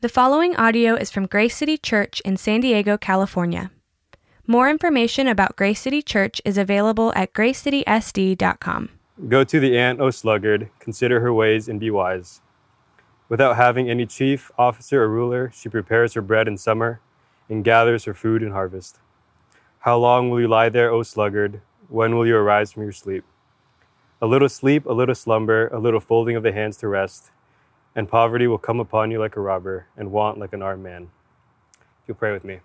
The following audio is from Grace City Church in San Diego, California. More information about Grace City Church is available at gracecitysd.com. Go to the ant, O sluggard, consider her ways and be wise. Without having any chief, officer, or ruler, she prepares her bread in summer and gathers her food in harvest. How long will you lie there, O sluggard? When will you arise from your sleep? A little sleep, a little slumber, a little folding of the hands to rest and poverty will come upon you like a robber, and want like an armed man. You'll pray with me.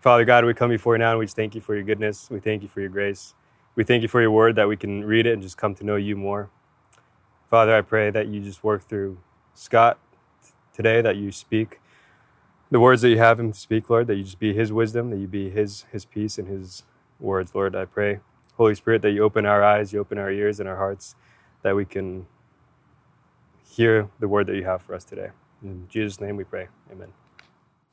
Father God, we come before you now and we just thank you for your goodness. We thank you for your grace. We thank you for your word that we can read it and just come to know you more. Father, I pray that you just work through Scott today, that you speak the words that you have him speak, Lord, that you just be his wisdom, that you be his his peace and his words, Lord. I pray, Holy Spirit, that you open our eyes, you open our ears and our hearts that we can hear the word that you have for us today. In Jesus' name we pray. Amen.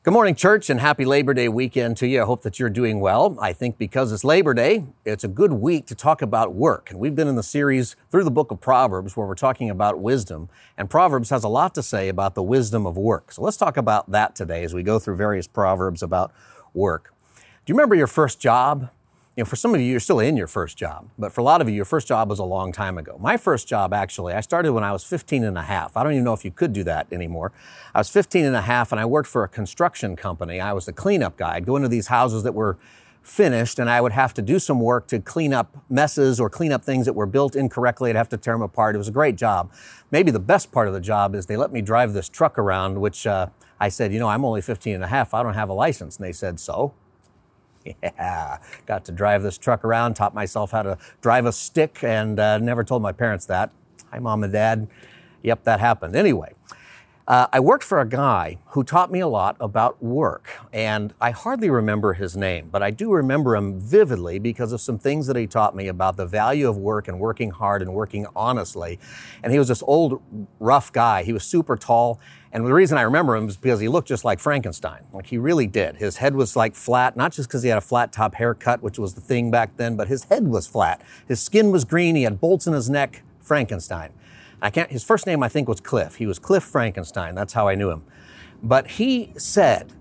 Good morning, church, and happy Labor Day weekend to you. I hope that you're doing well. I think because it's Labor Day, it's a good week to talk about work. And we've been in the series through the book of Proverbs where we're talking about wisdom. And Proverbs has a lot to say about the wisdom of work. So let's talk about that today as we go through various Proverbs about work. Do you remember your first job? You know, for some of you, you're still in your first job, but for a lot of you, your first job was a long time ago. My first job, actually, I started when I was 15 and a half. I don't even know if you could do that anymore. I was 15 and a half and I worked for a construction company. I was the cleanup guy. I'd go into these houses that were finished and I would have to do some work to clean up messes or clean up things that were built incorrectly. I'd have to tear them apart. It was a great job. Maybe the best part of the job is they let me drive this truck around, which uh, I said, you know, I'm only 15 and a half. I don't have a license. And they said, so? Yeah, got to drive this truck around, taught myself how to drive a stick, and uh, never told my parents that. Hi, mom and dad. Yep, that happened. Anyway, uh, I worked for a guy who taught me a lot about work, and I hardly remember his name, but I do remember him vividly because of some things that he taught me about the value of work and working hard and working honestly. And he was this old, rough guy. He was super tall, and the reason I remember him is because he looked just like Frankenstein. Like he really did. His head was like flat, not just because he had a flat top haircut, which was the thing back then, but his head was flat. His skin was green. He had bolts in his neck. Frankenstein. I can't, his first name I think was Cliff. He was Cliff Frankenstein. That's how I knew him. But he said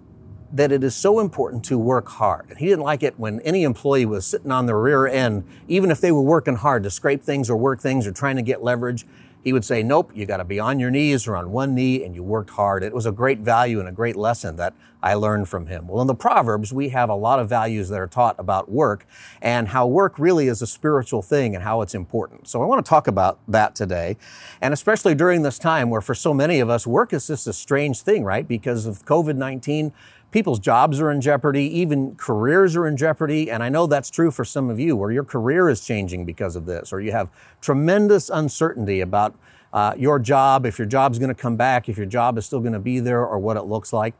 that it is so important to work hard. And he didn't like it when any employee was sitting on the rear end, even if they were working hard to scrape things or work things or trying to get leverage. He would say, nope, you got to be on your knees or on one knee and you worked hard. It was a great value and a great lesson that I learned from him. Well, in the Proverbs, we have a lot of values that are taught about work and how work really is a spiritual thing and how it's important. So I want to talk about that today. And especially during this time where for so many of us, work is just a strange thing, right? Because of COVID-19, people's jobs are in jeopardy, even careers are in jeopardy. And I know that's true for some of you where your career is changing because of this, or you have tremendous uncertainty about uh, your job, if your job's going to come back, if your job is still going to be there, or what it looks like.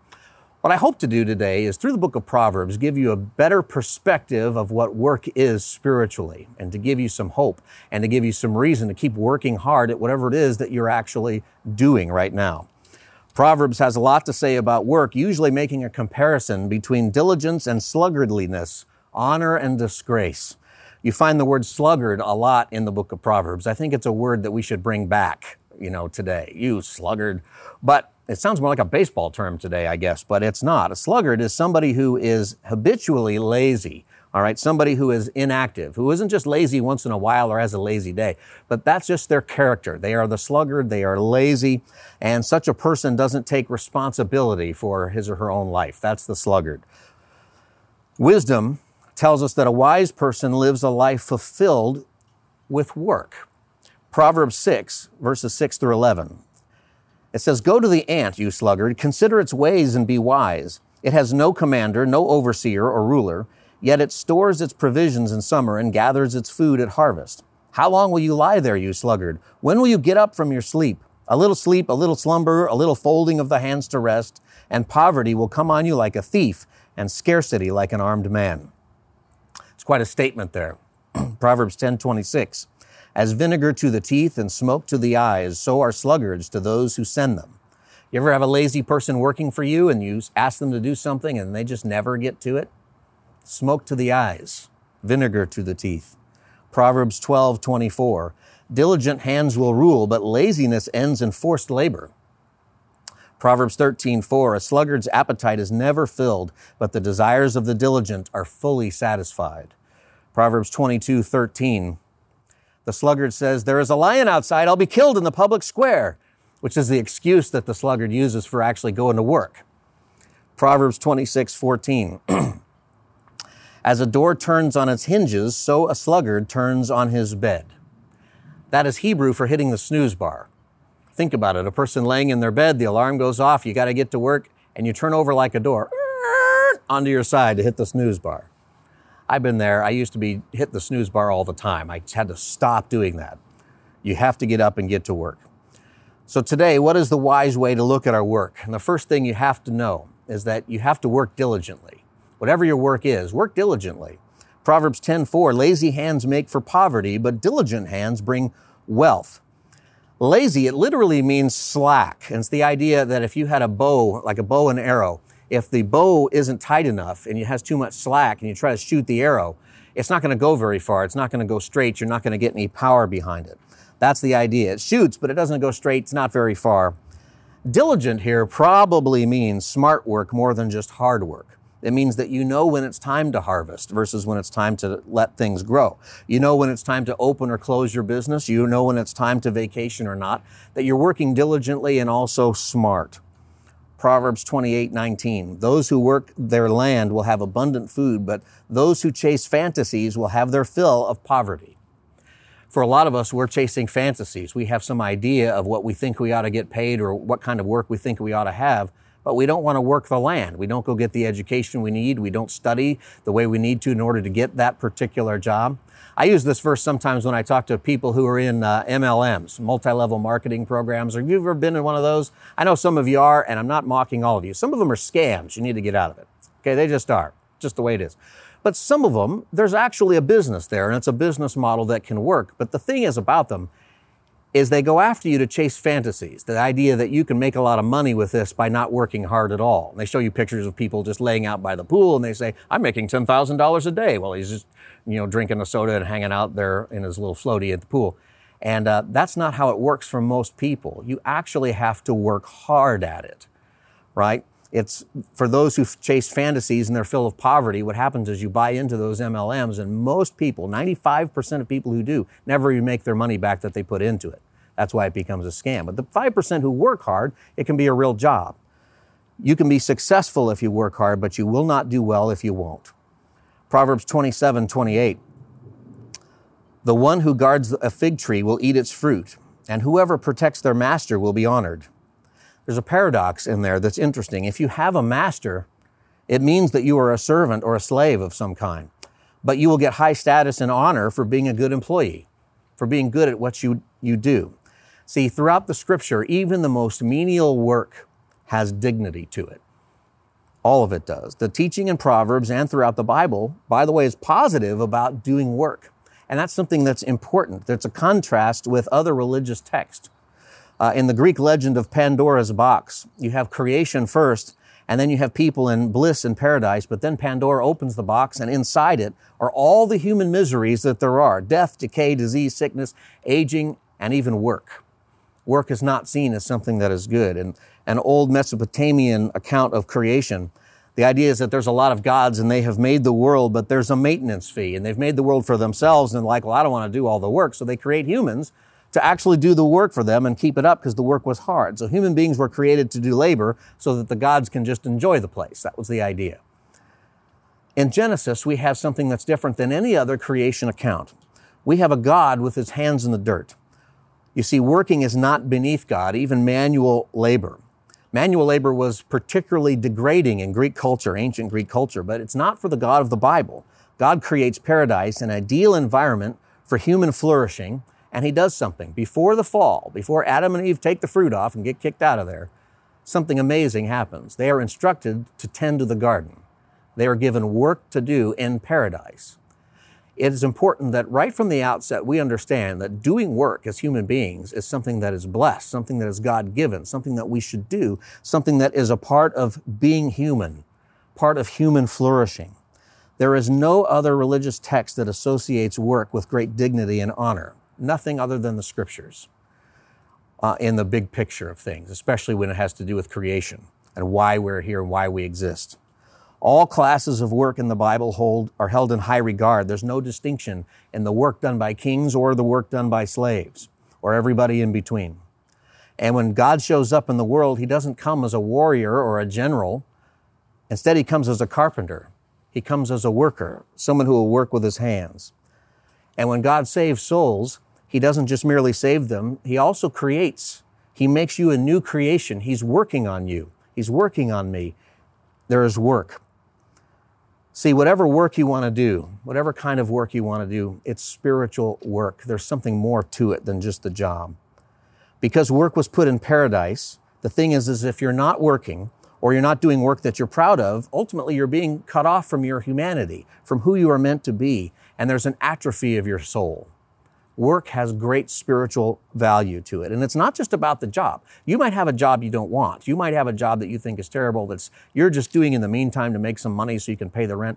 What I hope to do today is through the book of Proverbs give you a better perspective of what work is spiritually and to give you some hope and to give you some reason to keep working hard at whatever it is that you're actually doing right now. Proverbs has a lot to say about work, usually making a comparison between diligence and sluggardliness, honor and disgrace. You find the word sluggard a lot in the book of Proverbs. I think it's a word that we should bring back, you know, today. You sluggard. But it sounds more like a baseball term today, I guess, but it's not. A sluggard is somebody who is habitually lazy. All right, somebody who is inactive, who isn't just lazy once in a while or has a lazy day, but that's just their character. They are the sluggard, they are lazy, and such a person doesn't take responsibility for his or her own life. That's the sluggard. Wisdom tells us that a wise person lives a life fulfilled with work. Proverbs 6, verses 6 through 11. It says, Go to the ant, you sluggard, consider its ways and be wise. It has no commander, no overseer or ruler Yet it stores its provisions in summer and gathers its food at harvest. How long will you lie there, you sluggard? When will you get up from your sleep? A little sleep, a little slumber, a little folding of the hands to rest, and poverty will come on you like a thief, and scarcity like an armed man. It's quite a statement there. Proverbs 10:26. As vinegar to the teeth and smoke to the eyes, so are sluggards to those who send them. You ever have a lazy person working for you and you ask them to do something and they just never get to it? Smoke to the eyes, vinegar to the teeth. Proverbs 12, 24. Diligent hands will rule, but laziness ends in forced labor. Proverbs 13, 4, a sluggard's appetite is never filled, but the desires of the diligent are fully satisfied. Proverbs 22, 13, the sluggard says, There is a lion outside, I'll be killed in the public square, which is the excuse that the sluggard uses for actually going to work. Proverbs 26, 14, as a door turns on its hinges, so a sluggard turns on his bed. That is Hebrew for hitting the snooze bar. Think about it. A person laying in their bed, the alarm goes off, you got to get to work, and you turn over like a door onto your side to hit the snooze bar. I've been there. I used to be hit the snooze bar all the time. I had to stop doing that. You have to get up and get to work. So today, what is the wise way to look at our work? And the first thing you have to know is that you have to work diligently. Whatever your work is, work diligently. Proverbs 10:4, lazy hands make for poverty, but diligent hands bring wealth. Lazy, it literally means slack. And it's the idea that if you had a bow, like a bow and arrow, if the bow isn't tight enough and it has too much slack and you try to shoot the arrow, it's not going to go very far. It's not going to go straight. You're not going to get any power behind it. That's the idea. It shoots, but it doesn't go straight. It's not very far. Diligent here probably means smart work more than just hard work. It means that you know when it's time to harvest versus when it's time to let things grow. You know when it's time to open or close your business. You know when it's time to vacation or not. That you're working diligently and also smart. Proverbs 28, 19. Those who work their land will have abundant food, but those who chase fantasies will have their fill of poverty. For a lot of us, we're chasing fantasies. We have some idea of what we think we ought to get paid or what kind of work we think we ought to have but we don't want to work the land. We don't go get the education we need. We don't study the way we need to in order to get that particular job. I use this verse sometimes when I talk to people who are in uh, MLMs, multi-level marketing programs. Have you ever been in one of those? I know some of you are, and I'm not mocking all of you. Some of them are scams. You need to get out of it. Okay, they just are, just the way it is. But some of them, there's actually a business there, and it's a business model that can work. But the thing is about them is they go after you to chase fantasies. The idea that you can make a lot of money with this by not working hard at all. And they show you pictures of people just laying out by the pool and they say, I'm making $10,000 a day. Well, he's just, you know, drinking a soda and hanging out there in his little floaty at the pool. And uh, that's not how it works for most people. You actually have to work hard at it, right? It's for those who chase fantasies and they're full of poverty. What happens is you buy into those MLMs, and most people, 95% of people who do, never even make their money back that they put into it. That's why it becomes a scam. But the 5% who work hard, it can be a real job. You can be successful if you work hard, but you will not do well if you won't. Proverbs 27 28. The one who guards a fig tree will eat its fruit, and whoever protects their master will be honored. There's a paradox in there that's interesting. If you have a master, it means that you are a servant or a slave of some kind, but you will get high status and honor for being a good employee, for being good at what you, you do. See, throughout the scripture, even the most menial work has dignity to it. All of it does. The teaching in Proverbs and throughout the Bible, by the way, is positive about doing work. And that's something that's important. That's a contrast with other religious texts. Uh, in the Greek legend of Pandora's box, you have creation first, and then you have people in bliss and paradise, but then Pandora opens the box, and inside it are all the human miseries that there are death, decay, disease, sickness, aging, and even work. Work is not seen as something that is good. And an old Mesopotamian account of creation, the idea is that there's a lot of gods and they have made the world, but there's a maintenance fee, and they've made the world for themselves, and like, well, I don't want to do all the work, so they create humans to actually do the work for them and keep it up because the work was hard. So human beings were created to do labor so that the gods can just enjoy the place. That was the idea. In Genesis, we have something that's different than any other creation account. We have a God with his hands in the dirt. You see, working is not beneath God, even manual labor. Manual labor was particularly degrading in Greek culture, ancient Greek culture, but it's not for the God of the Bible. God creates paradise, an ideal environment for human flourishing, and he does something. Before the fall, before Adam and Eve take the fruit off and get kicked out of there, something amazing happens. They are instructed to tend to the garden. They are given work to do in paradise. It is important that right from the outset we understand that doing work as human beings is something that is blessed, something that is God given, something that we should do, something that is a part of being human, part of human flourishing. There is no other religious text that associates work with great dignity and honor nothing other than the scriptures uh, in the big picture of things, especially when it has to do with creation and why we're here and why we exist. All classes of work in the Bible hold, are held in high regard. There's no distinction in the work done by kings or the work done by slaves or everybody in between. And when God shows up in the world, He doesn't come as a warrior or a general. Instead, He comes as a carpenter. He comes as a worker, someone who will work with His hands. And when God saves souls, He doesn't just merely save them, He also creates. He makes you a new creation. He's working on you. He's working on me. There is work. See, whatever work you want to do, whatever kind of work you want to do, it's spiritual work. There's something more to it than just the job. Because work was put in paradise, the thing is, is if you're not working or you're not doing work that you're proud of, ultimately you're being cut off from your humanity, from who you are meant to be, and there's an atrophy of your soul work has great spiritual value to it. And it's not just about the job. You might have a job you don't want. You might have a job that you think is terrible that's you're just doing in the meantime to make some money so you can pay the rent.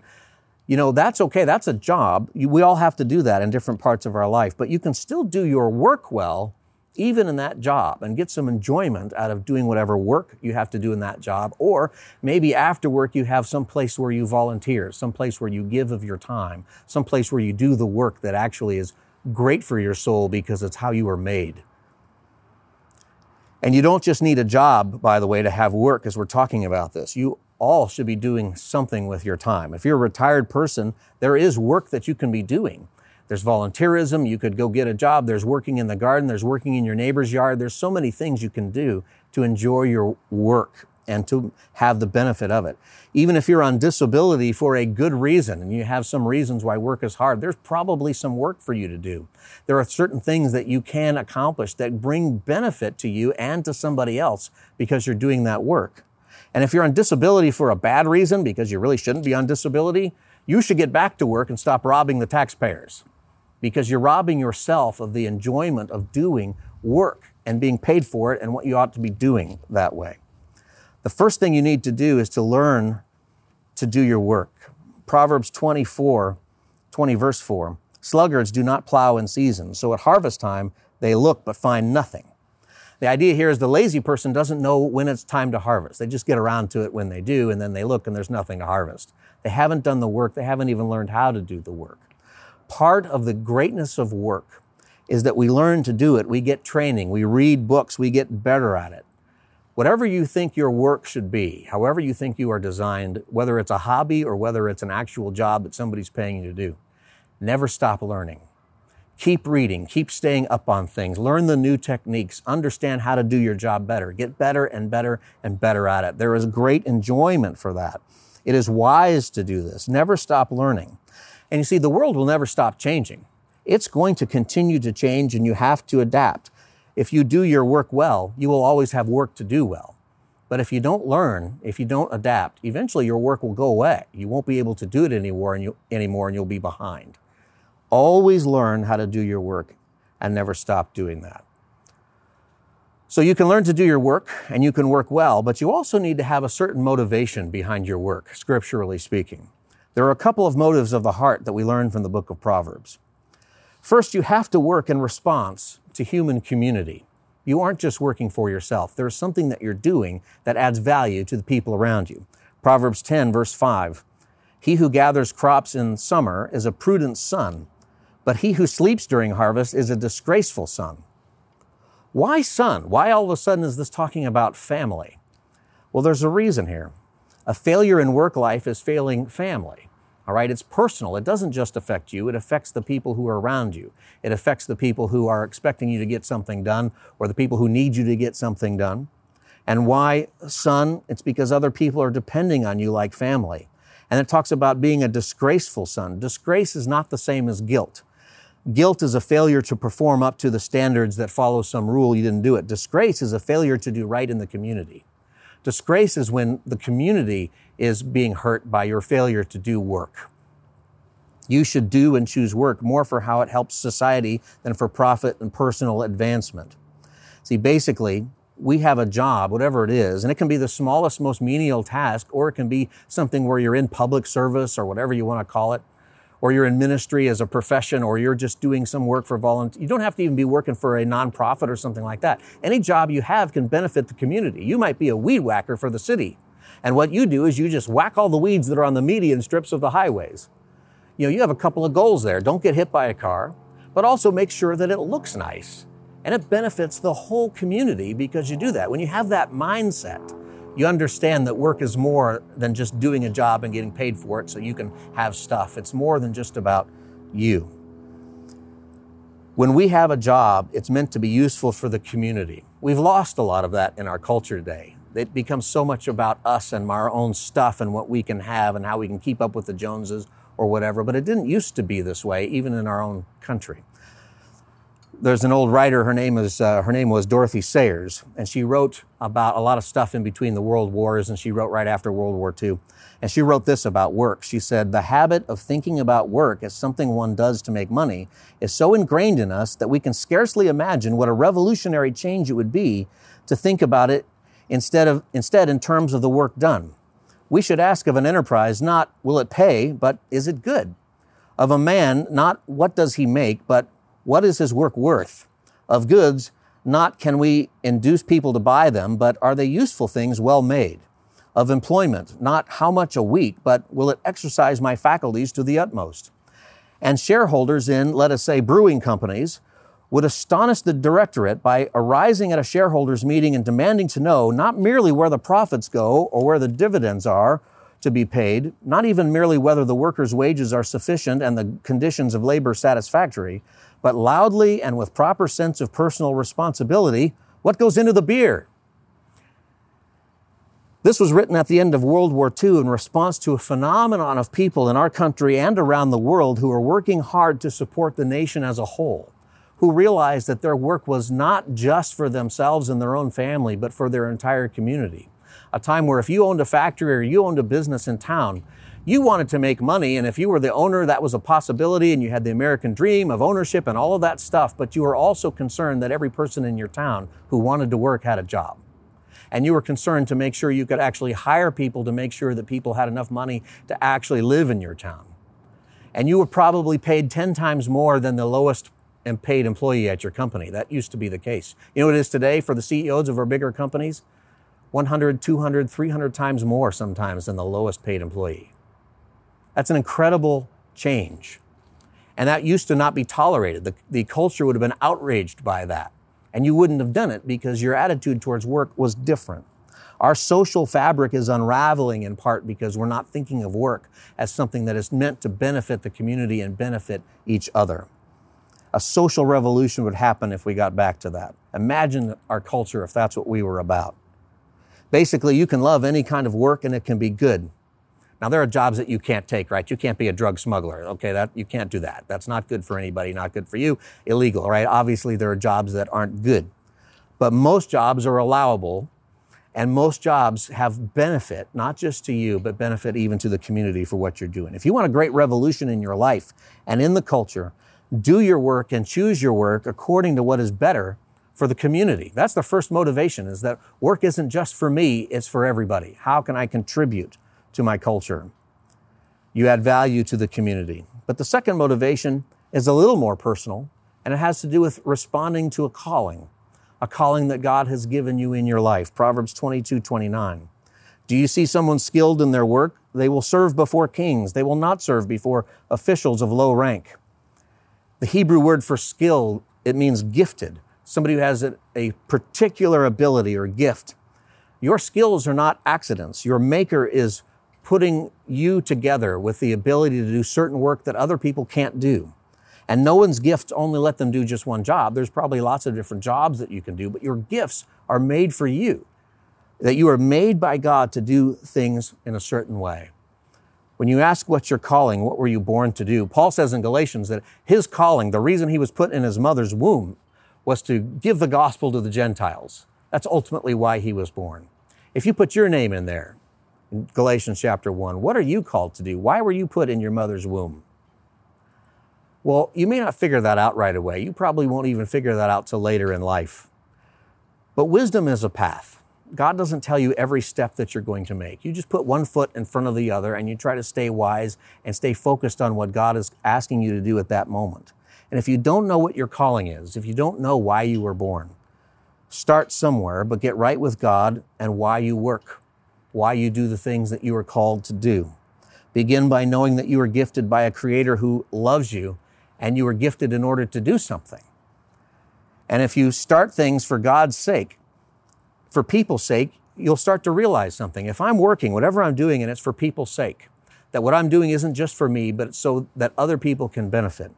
You know, that's okay. That's a job. We all have to do that in different parts of our life, but you can still do your work well even in that job and get some enjoyment out of doing whatever work you have to do in that job. Or maybe after work, you have some place where you volunteer, some place where you give of your time, some place where you do the work that actually is great for your soul because it's how you were made. And you don't just need a job, by the way, to have work as we're talking about this. You all should be doing something with your time. If you're a retired person, there is work that you can be doing. There's volunteerism. You could go get a job. There's working in the garden. There's working in your neighbor's yard. There's so many things you can do to enjoy your work and to have the benefit of it. Even if you're on disability for a good reason and you have some reasons why work is hard, there's probably some work for you to do. There are certain things that you can accomplish that bring benefit to you and to somebody else because you're doing that work. And if you're on disability for a bad reason, because you really shouldn't be on disability, you should get back to work and stop robbing the taxpayers because you're robbing yourself of the enjoyment of doing work and being paid for it and what you ought to be doing that way. The first thing you need to do is to learn to do your work. Proverbs 24, 20 verse 4. Sluggards do not plow in season, so at harvest time they look but find nothing. The idea here is the lazy person doesn't know when it's time to harvest. They just get around to it when they do, and then they look and there's nothing to harvest. They haven't done the work, they haven't even learned how to do the work. Part of the greatness of work is that we learn to do it. We get training, we read books, we get better at it. Whatever you think your work should be, however you think you are designed, whether it's a hobby or whether it's an actual job that somebody's paying you to do, never stop learning. Keep reading, keep staying up on things, learn the new techniques, understand how to do your job better, get better and better and better at it. There is great enjoyment for that. It is wise to do this. Never stop learning. And you see, the world will never stop changing. It's going to continue to change and you have to adapt if you do your work well, you will always have work to do well. But if you don't learn, if you don't adapt, eventually your work will go away. You won't be able to do it anymore and, you, anymore and you'll be behind. Always learn how to do your work and never stop doing that. So you can learn to do your work and you can work well, but you also need to have a certain motivation behind your work, scripturally speaking. There are a couple of motives of the heart that we learn from the book of Proverbs. First, you have to work in response to human community. You aren't just working for yourself. There's something that you're doing that adds value to the people around you. Proverbs 10, verse 5. He who gathers crops in summer is a prudent son, but he who sleeps during harvest is a disgraceful son. Why son? Why all of a sudden is this talking about family? Well, there's a reason here. A failure in work life is failing family. All right, it's personal. It doesn't just affect you, it affects the people who are around you. It affects the people who are expecting you to get something done or the people who need you to get something done. And why, son? It's because other people are depending on you like family. And it talks about being a disgraceful son. Disgrace is not the same as guilt. Guilt is a failure to perform up to the standards that follow some rule you didn't do it. Disgrace is a failure to do right in the community. Disgrace is when the community is being hurt by your failure to do work. You should do and choose work more for how it helps society than for profit and personal advancement. See, basically, we have a job, whatever it is, and it can be the smallest, most menial task, or it can be something where you're in public service or whatever you want to call it, or you're in ministry as a profession, or you're just doing some work for volunteer. You don't have to even be working for a nonprofit or something like that. Any job you have can benefit the community. You might be a weed whacker for the city. And what you do is you just whack all the weeds that are on the median strips of the highways. You know, you have a couple of goals there. Don't get hit by a car, but also make sure that it looks nice. And it benefits the whole community because you do that. When you have that mindset, you understand that work is more than just doing a job and getting paid for it so you can have stuff. It's more than just about you. When we have a job, it's meant to be useful for the community. We've lost a lot of that in our culture today. It becomes so much about us and our own stuff and what we can have and how we can keep up with the Joneses or whatever, but it didn't used to be this way, even in our own country there's an old writer. Her name is uh, her name was Dorothy Sayers, and she wrote about a lot of stuff in between the world wars, and she wrote right after World War II. And she wrote this about work. She said, "The habit of thinking about work as something one does to make money is so ingrained in us that we can scarcely imagine what a revolutionary change it would be to think about it instead of instead in terms of the work done. We should ask of an enterprise not will it pay, but is it good? Of a man, not what does he make, but what is his work worth? Of goods, not can we induce people to buy them, but are they useful things well made? Of employment, not how much a week, but will it exercise my faculties to the utmost? And shareholders in, let us say, brewing companies would astonish the directorate by arising at a shareholders meeting and demanding to know not merely where the profits go or where the dividends are to be paid, not even merely whether the workers' wages are sufficient and the conditions of labor satisfactory, but loudly and with proper sense of personal responsibility, what goes into the beer? This was written at the end of World War II in response to a phenomenon of people in our country and around the world who are working hard to support the nation as a whole, who realized that their work was not just for themselves and their own family, but for their entire community. A time where if you owned a factory or you owned a business in town, you wanted to make money, and if you were the owner, that was a possibility, and you had the American dream of ownership and all of that stuff, but you were also concerned that every person in your town who wanted to work had a job. And you were concerned to make sure you could actually hire people to make sure that people had enough money to actually live in your town. And you were probably paid 10 times more than the lowest and paid employee at your company. That used to be the case. You know what it is today for the CEOs of our bigger companies? 100, 200, 300 times more sometimes than the lowest paid employee. That's an incredible change. And that used to not be tolerated. The, the culture would have been outraged by that. And you wouldn't have done it because your attitude towards work was different. Our social fabric is unraveling in part because we're not thinking of work as something that is meant to benefit the community and benefit each other. A social revolution would happen if we got back to that. Imagine our culture if that's what we were about. Basically, you can love any kind of work and it can be good. Now there are jobs that you can't take, right? You can't be a drug smuggler. Okay, that you can't do that. That's not good for anybody, not good for you, illegal, right? Obviously there are jobs that aren't good. But most jobs are allowable and most jobs have benefit, not just to you, but benefit even to the community for what you're doing. If you want a great revolution in your life and in the culture, do your work and choose your work according to what is better for the community. That's the first motivation is that work isn't just for me, it's for everybody. How can I contribute? to my culture. You add value to the community. But the second motivation is a little more personal, and it has to do with responding to a calling, a calling that God has given you in your life. Proverbs 22 29. Do you see someone skilled in their work? They will serve before kings. They will not serve before officials of low rank. The Hebrew word for skill, it means gifted, somebody who has a, particular ability or gift. Your skills are not accidents. Your maker is putting you together with the ability to do certain work that other people can't do. And no one's gifts only let them do just one job. There's probably lots of different jobs that you can do, but your gifts are made for you. That you are made by God to do things in a certain way. When you ask what's your calling, what were you born to do? Paul says in Galatians that his calling, the reason he was put in his mother's womb, was to give the gospel to the Gentiles. That's ultimately why he was born. If you put your name in there, in Galatians chapter 1. What are you called to do? Why were you put in your mother's womb? Well, you may not figure that out right away. You probably won't even figure that out till later in life. But wisdom is a path. God doesn't tell you every step that you're going to make. You just put one foot in front of the other and you try to stay wise and stay focused on what God is asking you to do at that moment. And if you don't know what your calling is, if you don't know why you were born, start somewhere, but get right with God and why you work, why you do the things that you are called to do. Begin by knowing that you are gifted by a creator who loves you and you are gifted in order to do something. And if you start things for God's sake, for people's sake, you'll start to realize something. If I'm working, whatever I'm doing, and it's for people's sake, that what I'm doing isn't just for me, but so that other people can benefit.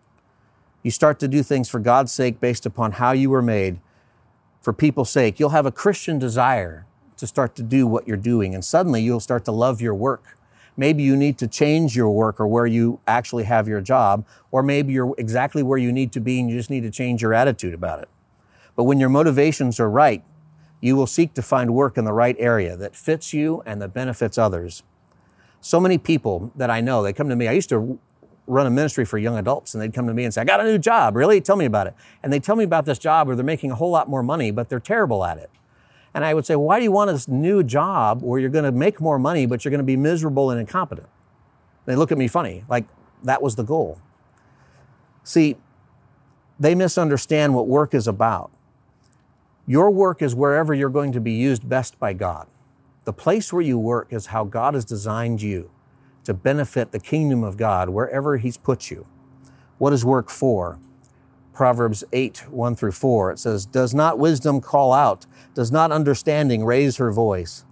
You start to do things for God's sake based upon how you were made, for people's sake. You'll have a Christian desire to start to do what you're doing, and suddenly you'll start to love your work. Maybe you need to change your work or where you actually have your job, or maybe you're exactly where you need to be and you just need to change your attitude about it. But when your motivations are right, you will seek to find work in the right area that fits you and that benefits others. So many people that I know, they come to me. I used to run a ministry for young adults and they'd come to me and say, I got a new job. Really? Tell me about it. And they tell me about this job where they're making a whole lot more money, but they're terrible at it. And I would say, why do you want this new job where you're going to make more money, but you're going to be miserable and incompetent? They look at me funny, like that was the goal. See, they misunderstand what work is about. Your work is wherever you're going to be used best by God. The place where you work is how God has designed you to benefit the kingdom of God wherever He's put you. What is work for? Proverbs 8, 1 through 4. It says, Does not wisdom call out? Does not understanding raise her voice?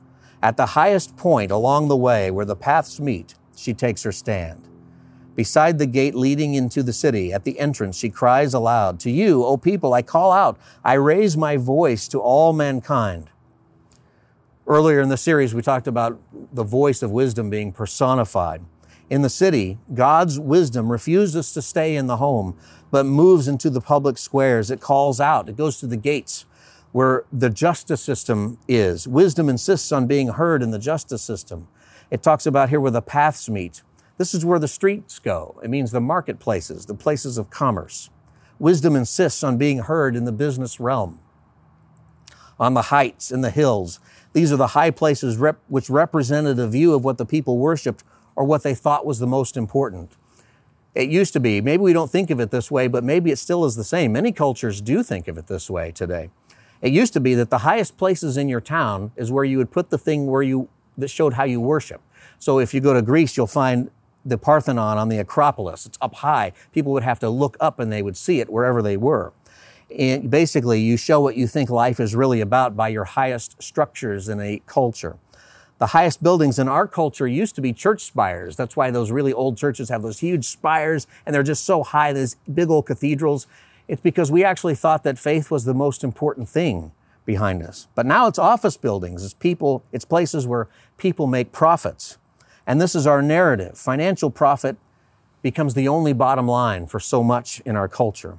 At the highest point along the way where the paths meet, she takes her stand. Beside the gate leading into the city, at the entrance, she cries aloud, To you, O people, I call out. I raise my voice to all mankind. Earlier in the series, we talked about the voice of wisdom being personified. In the city, God's wisdom refuses to stay in the home, but moves into the public squares. It calls out. It goes to the gates where the justice system is. Wisdom insists on being heard in the justice system. It talks about here where the paths meet. This is where the streets go. It means the marketplaces, the places of commerce. Wisdom insists on being heard in the business realm. On the heights and the hills, these are the high places rep- which represented a view of what the people worshiped or what they thought was the most important. It used to be, maybe we don't think of it this way, but maybe it still is the same. Many cultures do think of it this way today. It used to be that the highest places in your town is where you would put the thing where you that showed how you worship. So if you go to Greece, you'll find the Parthenon on the Acropolis. It's up high. People would have to look up and they would see it wherever they were. And basically, you show what you think life is really about by your highest structures in a culture. The highest buildings in our culture used to be church spires. That's why those really old churches have those huge spires and they're just so high, these big old cathedrals. It's because we actually thought that faith was the most important thing behind us. But now it's office buildings. It's people, it's places where people make profits. And this is our narrative. Financial profit becomes the only bottom line for so much in our culture.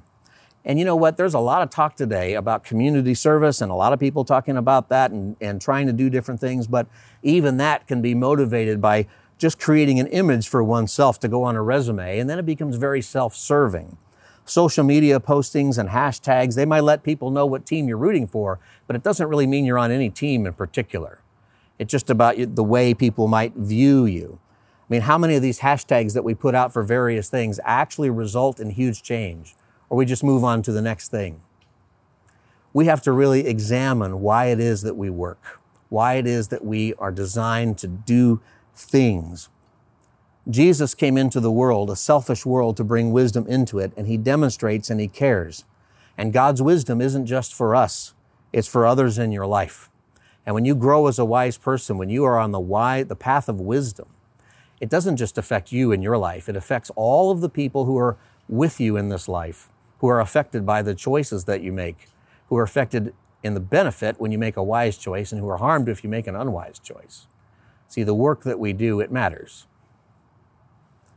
And you know what? There's a lot of talk today about community service and a lot of people talking about that and, and trying to do different things, but even that can be motivated by just creating an image for oneself to go on a resume, and then it becomes very self serving. Social media postings and hashtags, they might let people know what team you're rooting for, but it doesn't really mean you're on any team in particular. It's just about the way people might view you. I mean, how many of these hashtags that we put out for various things actually result in huge change? Or we just move on to the next thing? We have to really examine why it is that we work, why it is that we are designed to do things. Jesus came into the world, a selfish world, to bring wisdom into it, and he demonstrates and he cares. And God's wisdom isn't just for us, it's for others in your life. And when you grow as a wise person, when you are on the wise, the path of wisdom, it doesn't just affect you in your life. It affects all of the people who are with you in this life, who are affected by the choices that you make, who are affected in the benefit when you make a wise choice and who are harmed if you make an unwise choice. See, the work that we do, it matters.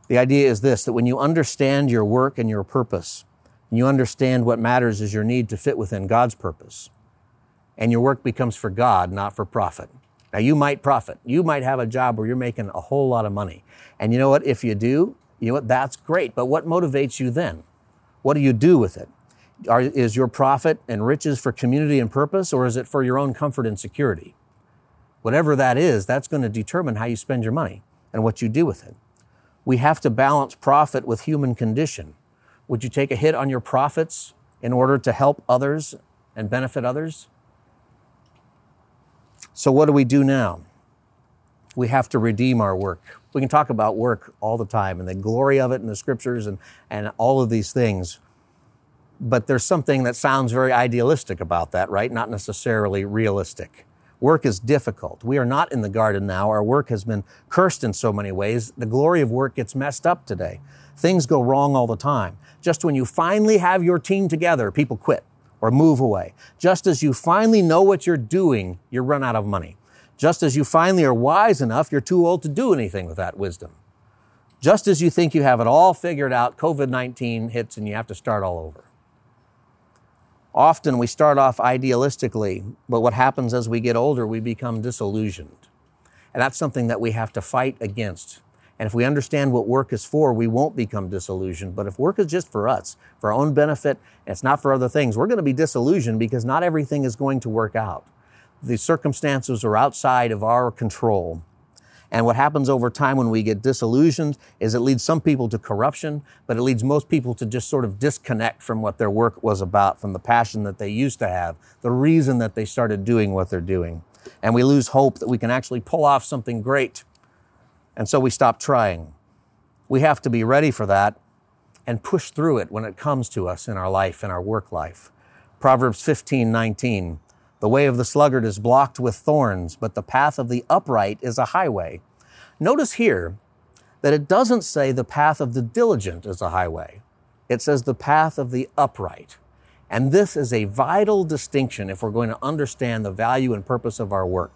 The idea is this, that when you understand your work and your purpose, and you understand what matters is your need to fit within God's purpose, and your work becomes for God, not for profit. Now, you might profit. You might have a job where you're making a whole lot of money. And you know what? If you do, you know what? That's great. But what motivates you then? What do you do with it? Are, is your profit and riches for community and purpose, or is it for your own comfort and security? Whatever that is, that's going to determine how you spend your money and what you do with it. We have to balance profit with human condition. Would you take a hit on your profits in order to help others and benefit others? So, what do we do now? We have to redeem our work. We can talk about work all the time and the glory of it in the scriptures and, and all of these things. But there's something that sounds very idealistic about that, right? Not necessarily realistic. Work is difficult. We are not in the garden now. Our work has been cursed in so many ways. The glory of work gets messed up today. Things go wrong all the time. Just when you finally have your team together, people quit or move away. Just as you finally know what you're doing, you run out of money. Just as you finally are wise enough, you're too old to do anything with that wisdom. Just as you think you have it all figured out, COVID 19 hits and you have to start all over. Often we start off idealistically, but what happens as we get older, we become disillusioned. And that's something that we have to fight against. And if we understand what work is for, we won't become disillusioned. But if work is just for us, for our own benefit, and it's not for other things, we're going to be disillusioned because not everything is going to work out. The circumstances are outside of our control. And what happens over time when we get disillusioned is it leads some people to corruption, but it leads most people to just sort of disconnect from what their work was about, from the passion that they used to have, the reason that they started doing what they're doing. And we lose hope that we can actually pull off something great and so we stop trying. We have to be ready for that and push through it when it comes to us in our life, in our work life. Proverbs 15, 19. The way of the sluggard is blocked with thorns, but the path of the upright is a highway. Notice here that it doesn't say the path of the diligent is a highway. It says the path of the upright. And this is a vital distinction if we're going to understand the value and purpose of our work.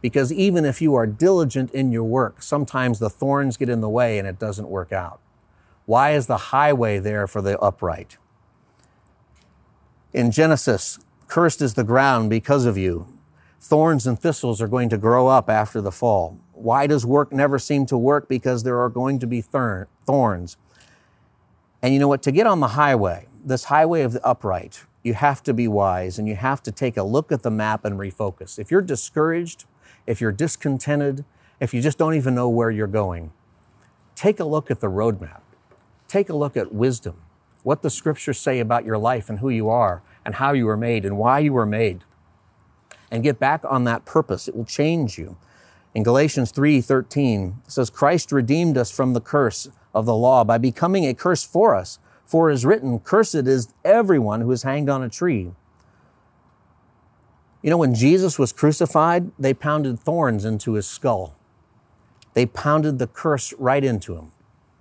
Because even if you are diligent in your work, sometimes the thorns get in the way and it doesn't work out. Why is the highway there for the upright? In Genesis, cursed is the ground because of you. Thorns and thistles are going to grow up after the fall. Why does work never seem to work? Because there are going to be thorns. And you know what? To get on the highway, this highway of the upright, you have to be wise and you have to take a look at the map and refocus. If you're discouraged, if you're discontented, if you just don't even know where you're going, take a look at the roadmap. Take a look at wisdom, what the scriptures say about your life and who you are and how you were made and why you were made. And get back on that purpose. It will change you. In Galatians 3:13, it says Christ redeemed us from the curse of the law by becoming a curse for us. For it is written, cursed is everyone who is hanged on a tree. You know, when Jesus was crucified, they pounded thorns into his skull. They pounded the curse right into him.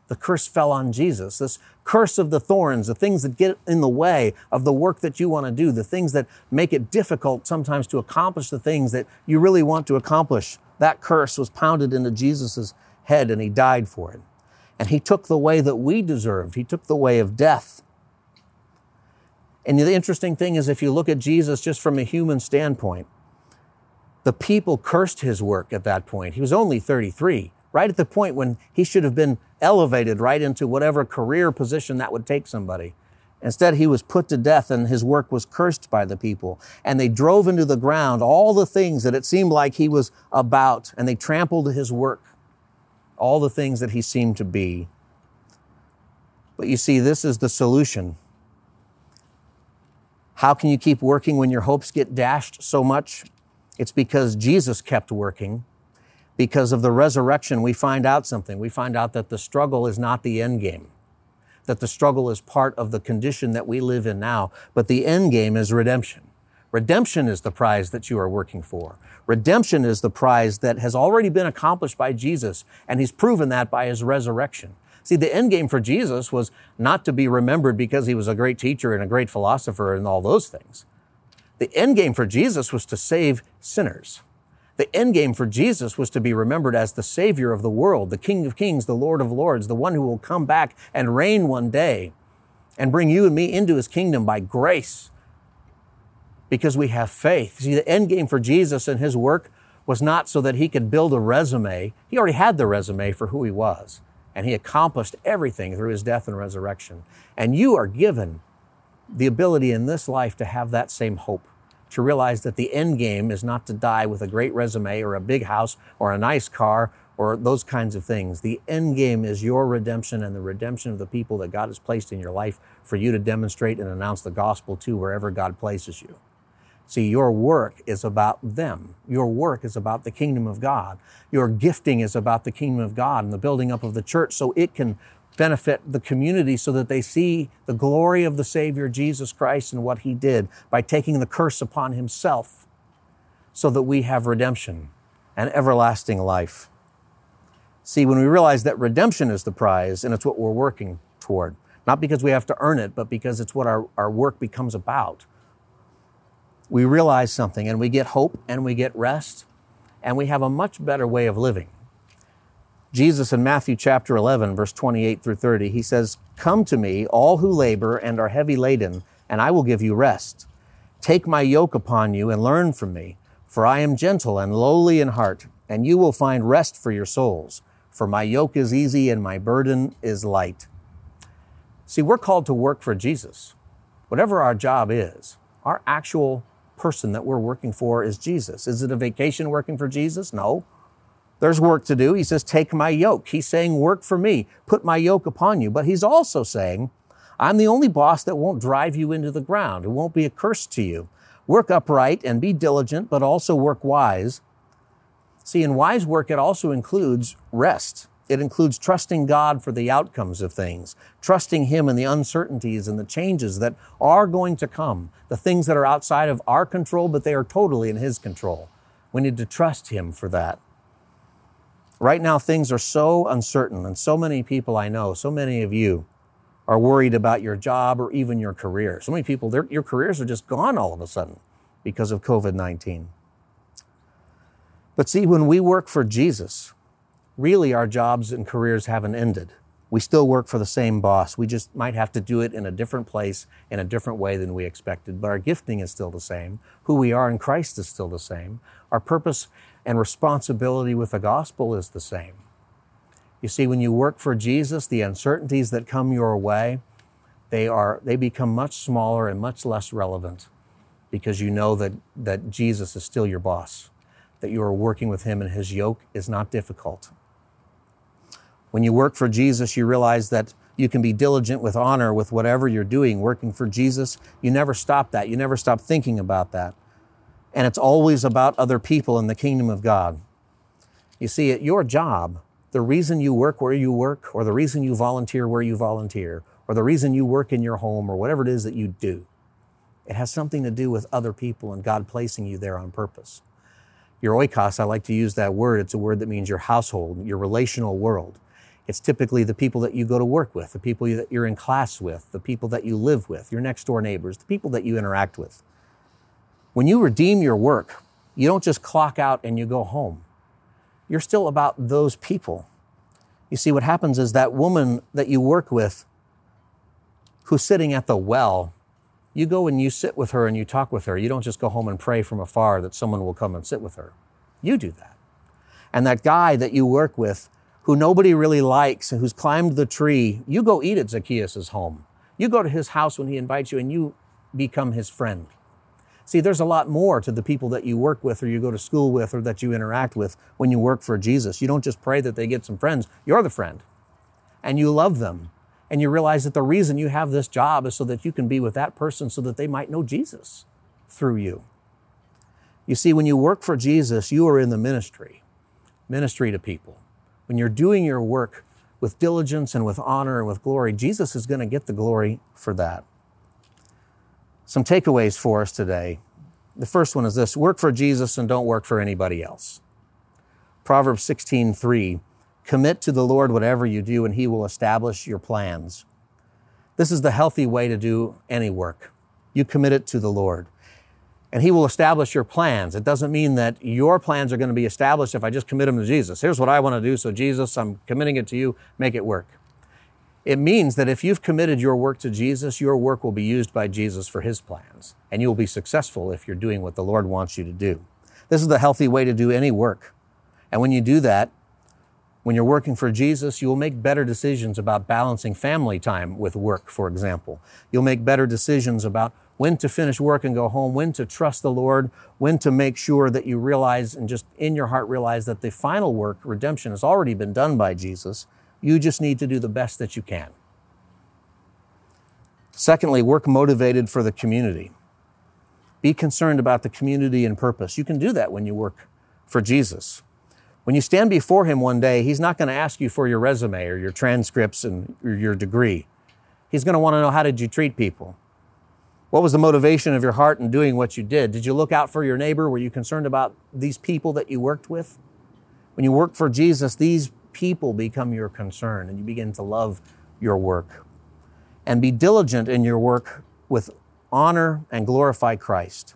The curse fell on Jesus. This curse of the thorns, the things that get in the way of the work that you want to do, the things that make it difficult sometimes to accomplish the things that you really want to accomplish. That curse was pounded into Jesus' head and he died for it. And he took the way that we deserved. He took the way of death. And the interesting thing is, if you look at Jesus just from a human standpoint, the people cursed his work at that point. He was only 33, right at the point when he should have been elevated right into whatever career position that would take somebody. Instead, he was put to death and his work was cursed by the people. And they drove into the ground all the things that it seemed like he was about, and they trampled his work, all the things that he seemed to be. But you see, this is the solution how can you keep working when your hopes get dashed so much? It's because Jesus kept working. Because of the resurrection, we find out something. We find out that the struggle is not the end game, that the struggle is part of the condition that we live in now, but the end game is redemption. Redemption is the prize that you are working for. Redemption is the prize that has already been accomplished by Jesus, and he's proven that by his resurrection. See, the end game for Jesus was not to be remembered because he was a great teacher and a great philosopher and all those things. The end game for Jesus was to save sinners. The end game for Jesus was to be remembered as the Savior of the world, the King of Kings, the Lord of Lords, the one who will come back and reign one day and bring you and me into his kingdom by grace because we have faith. See, the end game for Jesus and his work was not so that he could build a resume. He already had the resume for who he was and he accomplished everything through his death and resurrection. And you are given the ability in this life to have that same hope, to realize that the end game is not to die with a great resume or a big house or a nice car or those kinds of things. The end game is your redemption and the redemption of the people that God has placed in your life for you to demonstrate and announce the gospel to wherever God places you. See, your work is about them. Your work is about the kingdom of God. Your gifting is about the kingdom of God and the building up of the church so it can benefit the community so that they see the glory of the Savior Jesus Christ and what He did by taking the curse upon Himself so that we have redemption and everlasting life. See, when we realize that redemption is the prize and it's what we're working toward, not because we have to earn it, but because it's what our, our work becomes about we realize something and we get hope and we get rest and we have a much better way of living. Jesus in Matthew chapter 11, verse 28 through 30, he says, Come to me, all who labor and are heavy laden, and I will give you rest. Take my yoke upon you and learn from me, for I am gentle and lowly in heart, and you will find rest for your souls. For my yoke is easy and my burden is light. See, we're called to work for Jesus. Whatever our job is, our actual person that we're working for is Jesus. Is it a vacation working for Jesus? No. There's work to do. He says, Take my yoke. He's saying, Work for me. Put my yoke upon you. But he's also saying, I'm the only boss that won't drive you into the ground. It won't be a curse to you. Work upright and be diligent, but also work wise. See, in wise work, it also includes rest. It includes trusting God for the outcomes of things, trusting Him in the uncertainties and the changes that are going to come, the things that are outside of our control, but they are totally in His control. We need to trust Him for that. Right now, things are so uncertain, and so many people I know, so many of you, are worried about your job or even your career. So many people, your careers are just gone all of a sudden because of COVID 19. But see, when we work for Jesus, really our jobs and careers haven't ended. We still work for the same boss. We just might have to do it in a different place, in a different way than we expected. But our gifting is still the same. Who we are in Christ is still the same. Our purpose and responsibility with the gospel is the same. You see, when you work for Jesus, the uncertainties that come your way, they are they become much smaller and much less relevant because you know that, that Jesus is still your boss, that you are working with him and his yoke is not difficult. When you work for Jesus, you realize that you can be diligent with honor with whatever you're doing. Working for Jesus, you never stop that. You never stop thinking about that. And it's always about other people in the kingdom of God. You see, at your job, the reason you work where you work, or the reason you volunteer where you volunteer, or the reason you work in your home, or whatever it is that you do, it has something to do with other people and God placing you there on purpose. Your oikos, I like to use that word. It's a word that means your household, your relational world. It's typically the people that you go to work with, the people that you're in class with, the people that you live with, your next door neighbors, the people that you interact with. When you redeem your work, you don't just clock out and you go home. You're still about those people. You see, what happens is that woman that you work with who's sitting at the well, you go and you sit with her and you talk with her. You don't just go home and pray from afar that someone will come and sit with her. You do that. And that guy that you work with who nobody really likes and who's climbed the tree, you go eat at Zacchaeus' home. You go to his house when he invites you and you become his friend. See, there's a lot more to the people that you work with or you go to school with or that you interact with when you work for Jesus. You don't just pray that they get some friends, you're the friend. And you love them. And you realize that the reason you have this job is so that you can be with that person so that they might know Jesus through you. You see, when you work for Jesus, you are in the ministry, ministry to people when you're doing your work with diligence and with honor and with glory, Jesus is going to get the glory for that. Some takeaways for us today. The first one is this work for Jesus and don't work for anybody else. Proverbs 16:3 Commit to the Lord whatever you do and he will establish your plans. This is the healthy way to do any work. You commit it to the Lord and he will establish your plans. It doesn't mean that your plans are going to be established if I just commit them to Jesus. Here's what I want to do. So, Jesus, I'm committing it to you. Make it work. It means that if you've committed your work to Jesus, your work will be used by Jesus for his plans. And you will be successful if you're doing what the Lord wants you to do. This is the healthy way to do any work. And when you do that, when you're working for Jesus, you will make better decisions about balancing family time with work, for example. You'll make better decisions about when to finish work and go home, when to trust the Lord, when to make sure that you realize and just in your heart realize that the final work, redemption, has already been done by Jesus. You just need to do the best that you can. Secondly, work motivated for the community. Be concerned about the community and purpose. You can do that when you work for Jesus. When you stand before Him one day, He's not going to ask you for your resume or your transcripts and your degree. He's going to want to know how did you treat people? What was the motivation of your heart in doing what you did? Did you look out for your neighbor? Were you concerned about these people that you worked with? When you work for Jesus, these people become your concern and you begin to love your work. And be diligent in your work with honor and glorify Christ.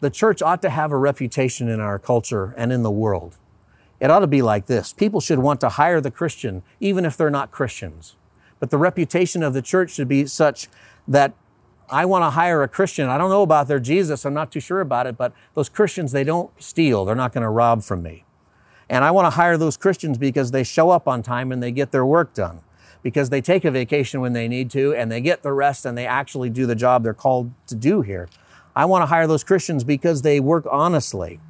The church ought to have a reputation in our culture and in the world. It ought to be like this people should want to hire the Christian, even if they're not Christians. But the reputation of the church should be such that I want to hire a Christian. I don't know about their Jesus. I'm not too sure about it, but those Christians, they don't steal. They're not going to rob from me. And I want to hire those Christians because they show up on time and they get their work done, because they take a vacation when they need to and they get the rest and they actually do the job they're called to do here. I want to hire those Christians because they work honestly.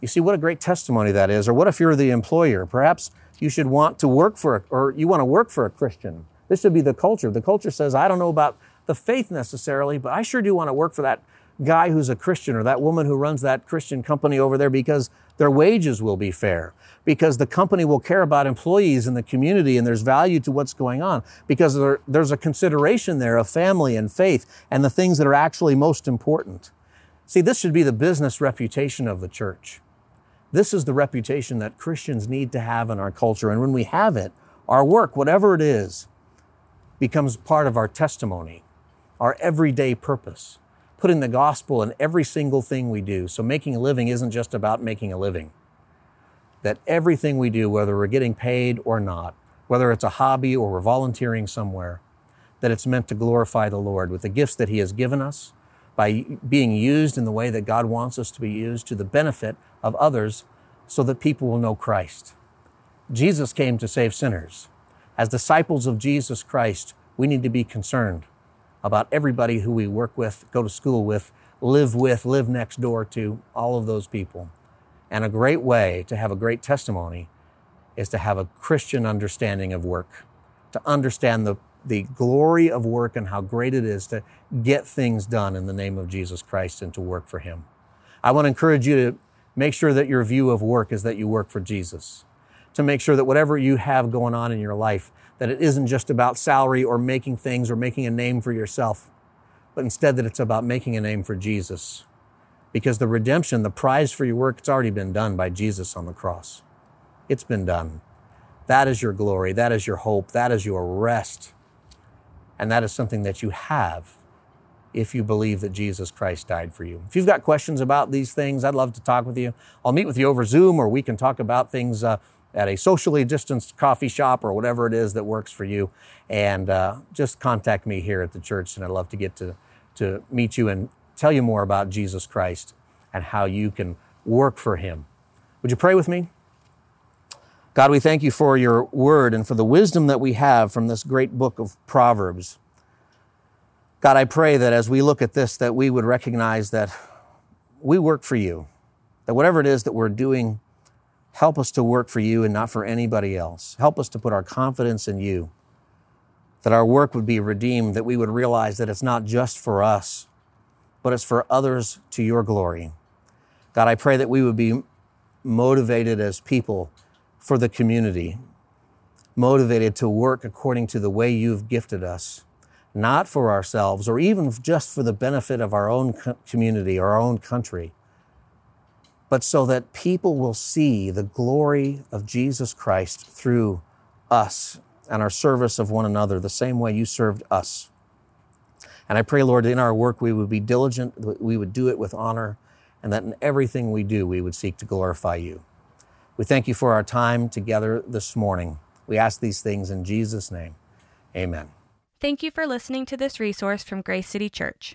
You see what a great testimony that is. Or what if you're the employer? Perhaps you should want to work for, a, or you want to work for a Christian. This should be the culture. The culture says, I don't know about the faith necessarily, but I sure do want to work for that guy who's a Christian or that woman who runs that Christian company over there because their wages will be fair, because the company will care about employees in the community and there's value to what's going on, because there, there's a consideration there of family and faith and the things that are actually most important. See, this should be the business reputation of the church. This is the reputation that Christians need to have in our culture. And when we have it, our work, whatever it is, becomes part of our testimony, our everyday purpose, putting the gospel in every single thing we do. So making a living isn't just about making a living. That everything we do, whether we're getting paid or not, whether it's a hobby or we're volunteering somewhere, that it's meant to glorify the Lord with the gifts that He has given us by being used in the way that God wants us to be used to the benefit of others so that people will know Christ. Jesus came to save sinners. As disciples of Jesus Christ, we need to be concerned about everybody who we work with, go to school with, live with, live next door to, all of those people. And a great way to have a great testimony is to have a Christian understanding of work, to understand the the glory of work and how great it is to get things done in the name of Jesus Christ and to work for Him. I want to encourage you to make sure that your view of work is that you work for Jesus. To make sure that whatever you have going on in your life, that it isn't just about salary or making things or making a name for yourself, but instead that it's about making a name for Jesus. Because the redemption, the prize for your work, it's already been done by Jesus on the cross. It's been done. That is your glory. That is your hope. That is your rest. And that is something that you have if you believe that Jesus Christ died for you. If you've got questions about these things, I'd love to talk with you. I'll meet with you over Zoom or we can talk about things uh, at a socially distanced coffee shop or whatever it is that works for you. And uh, just contact me here at the church, and I'd love to get to, to meet you and tell you more about Jesus Christ and how you can work for Him. Would you pray with me? God, we thank you for your word and for the wisdom that we have from this great book of Proverbs. God, I pray that as we look at this, that we would recognize that we work for you, that whatever it is that we're doing, help us to work for you and not for anybody else. Help us to put our confidence in you, that our work would be redeemed, that we would realize that it's not just for us, but it's for others to your glory. God, I pray that we would be motivated as people for the community, motivated to work according to the way you've gifted us, not for ourselves or even just for the benefit of our own community, our own country, but so that people will see the glory of Jesus Christ through us and our service of one another, the same way you served us. And I pray, Lord, in our work we would be diligent, we would do it with honor, and that in everything we do we would seek to glorify you. We thank you for our time together this morning. We ask these things in Jesus' name. Amen. Thank you for listening to this resource from Grace City Church.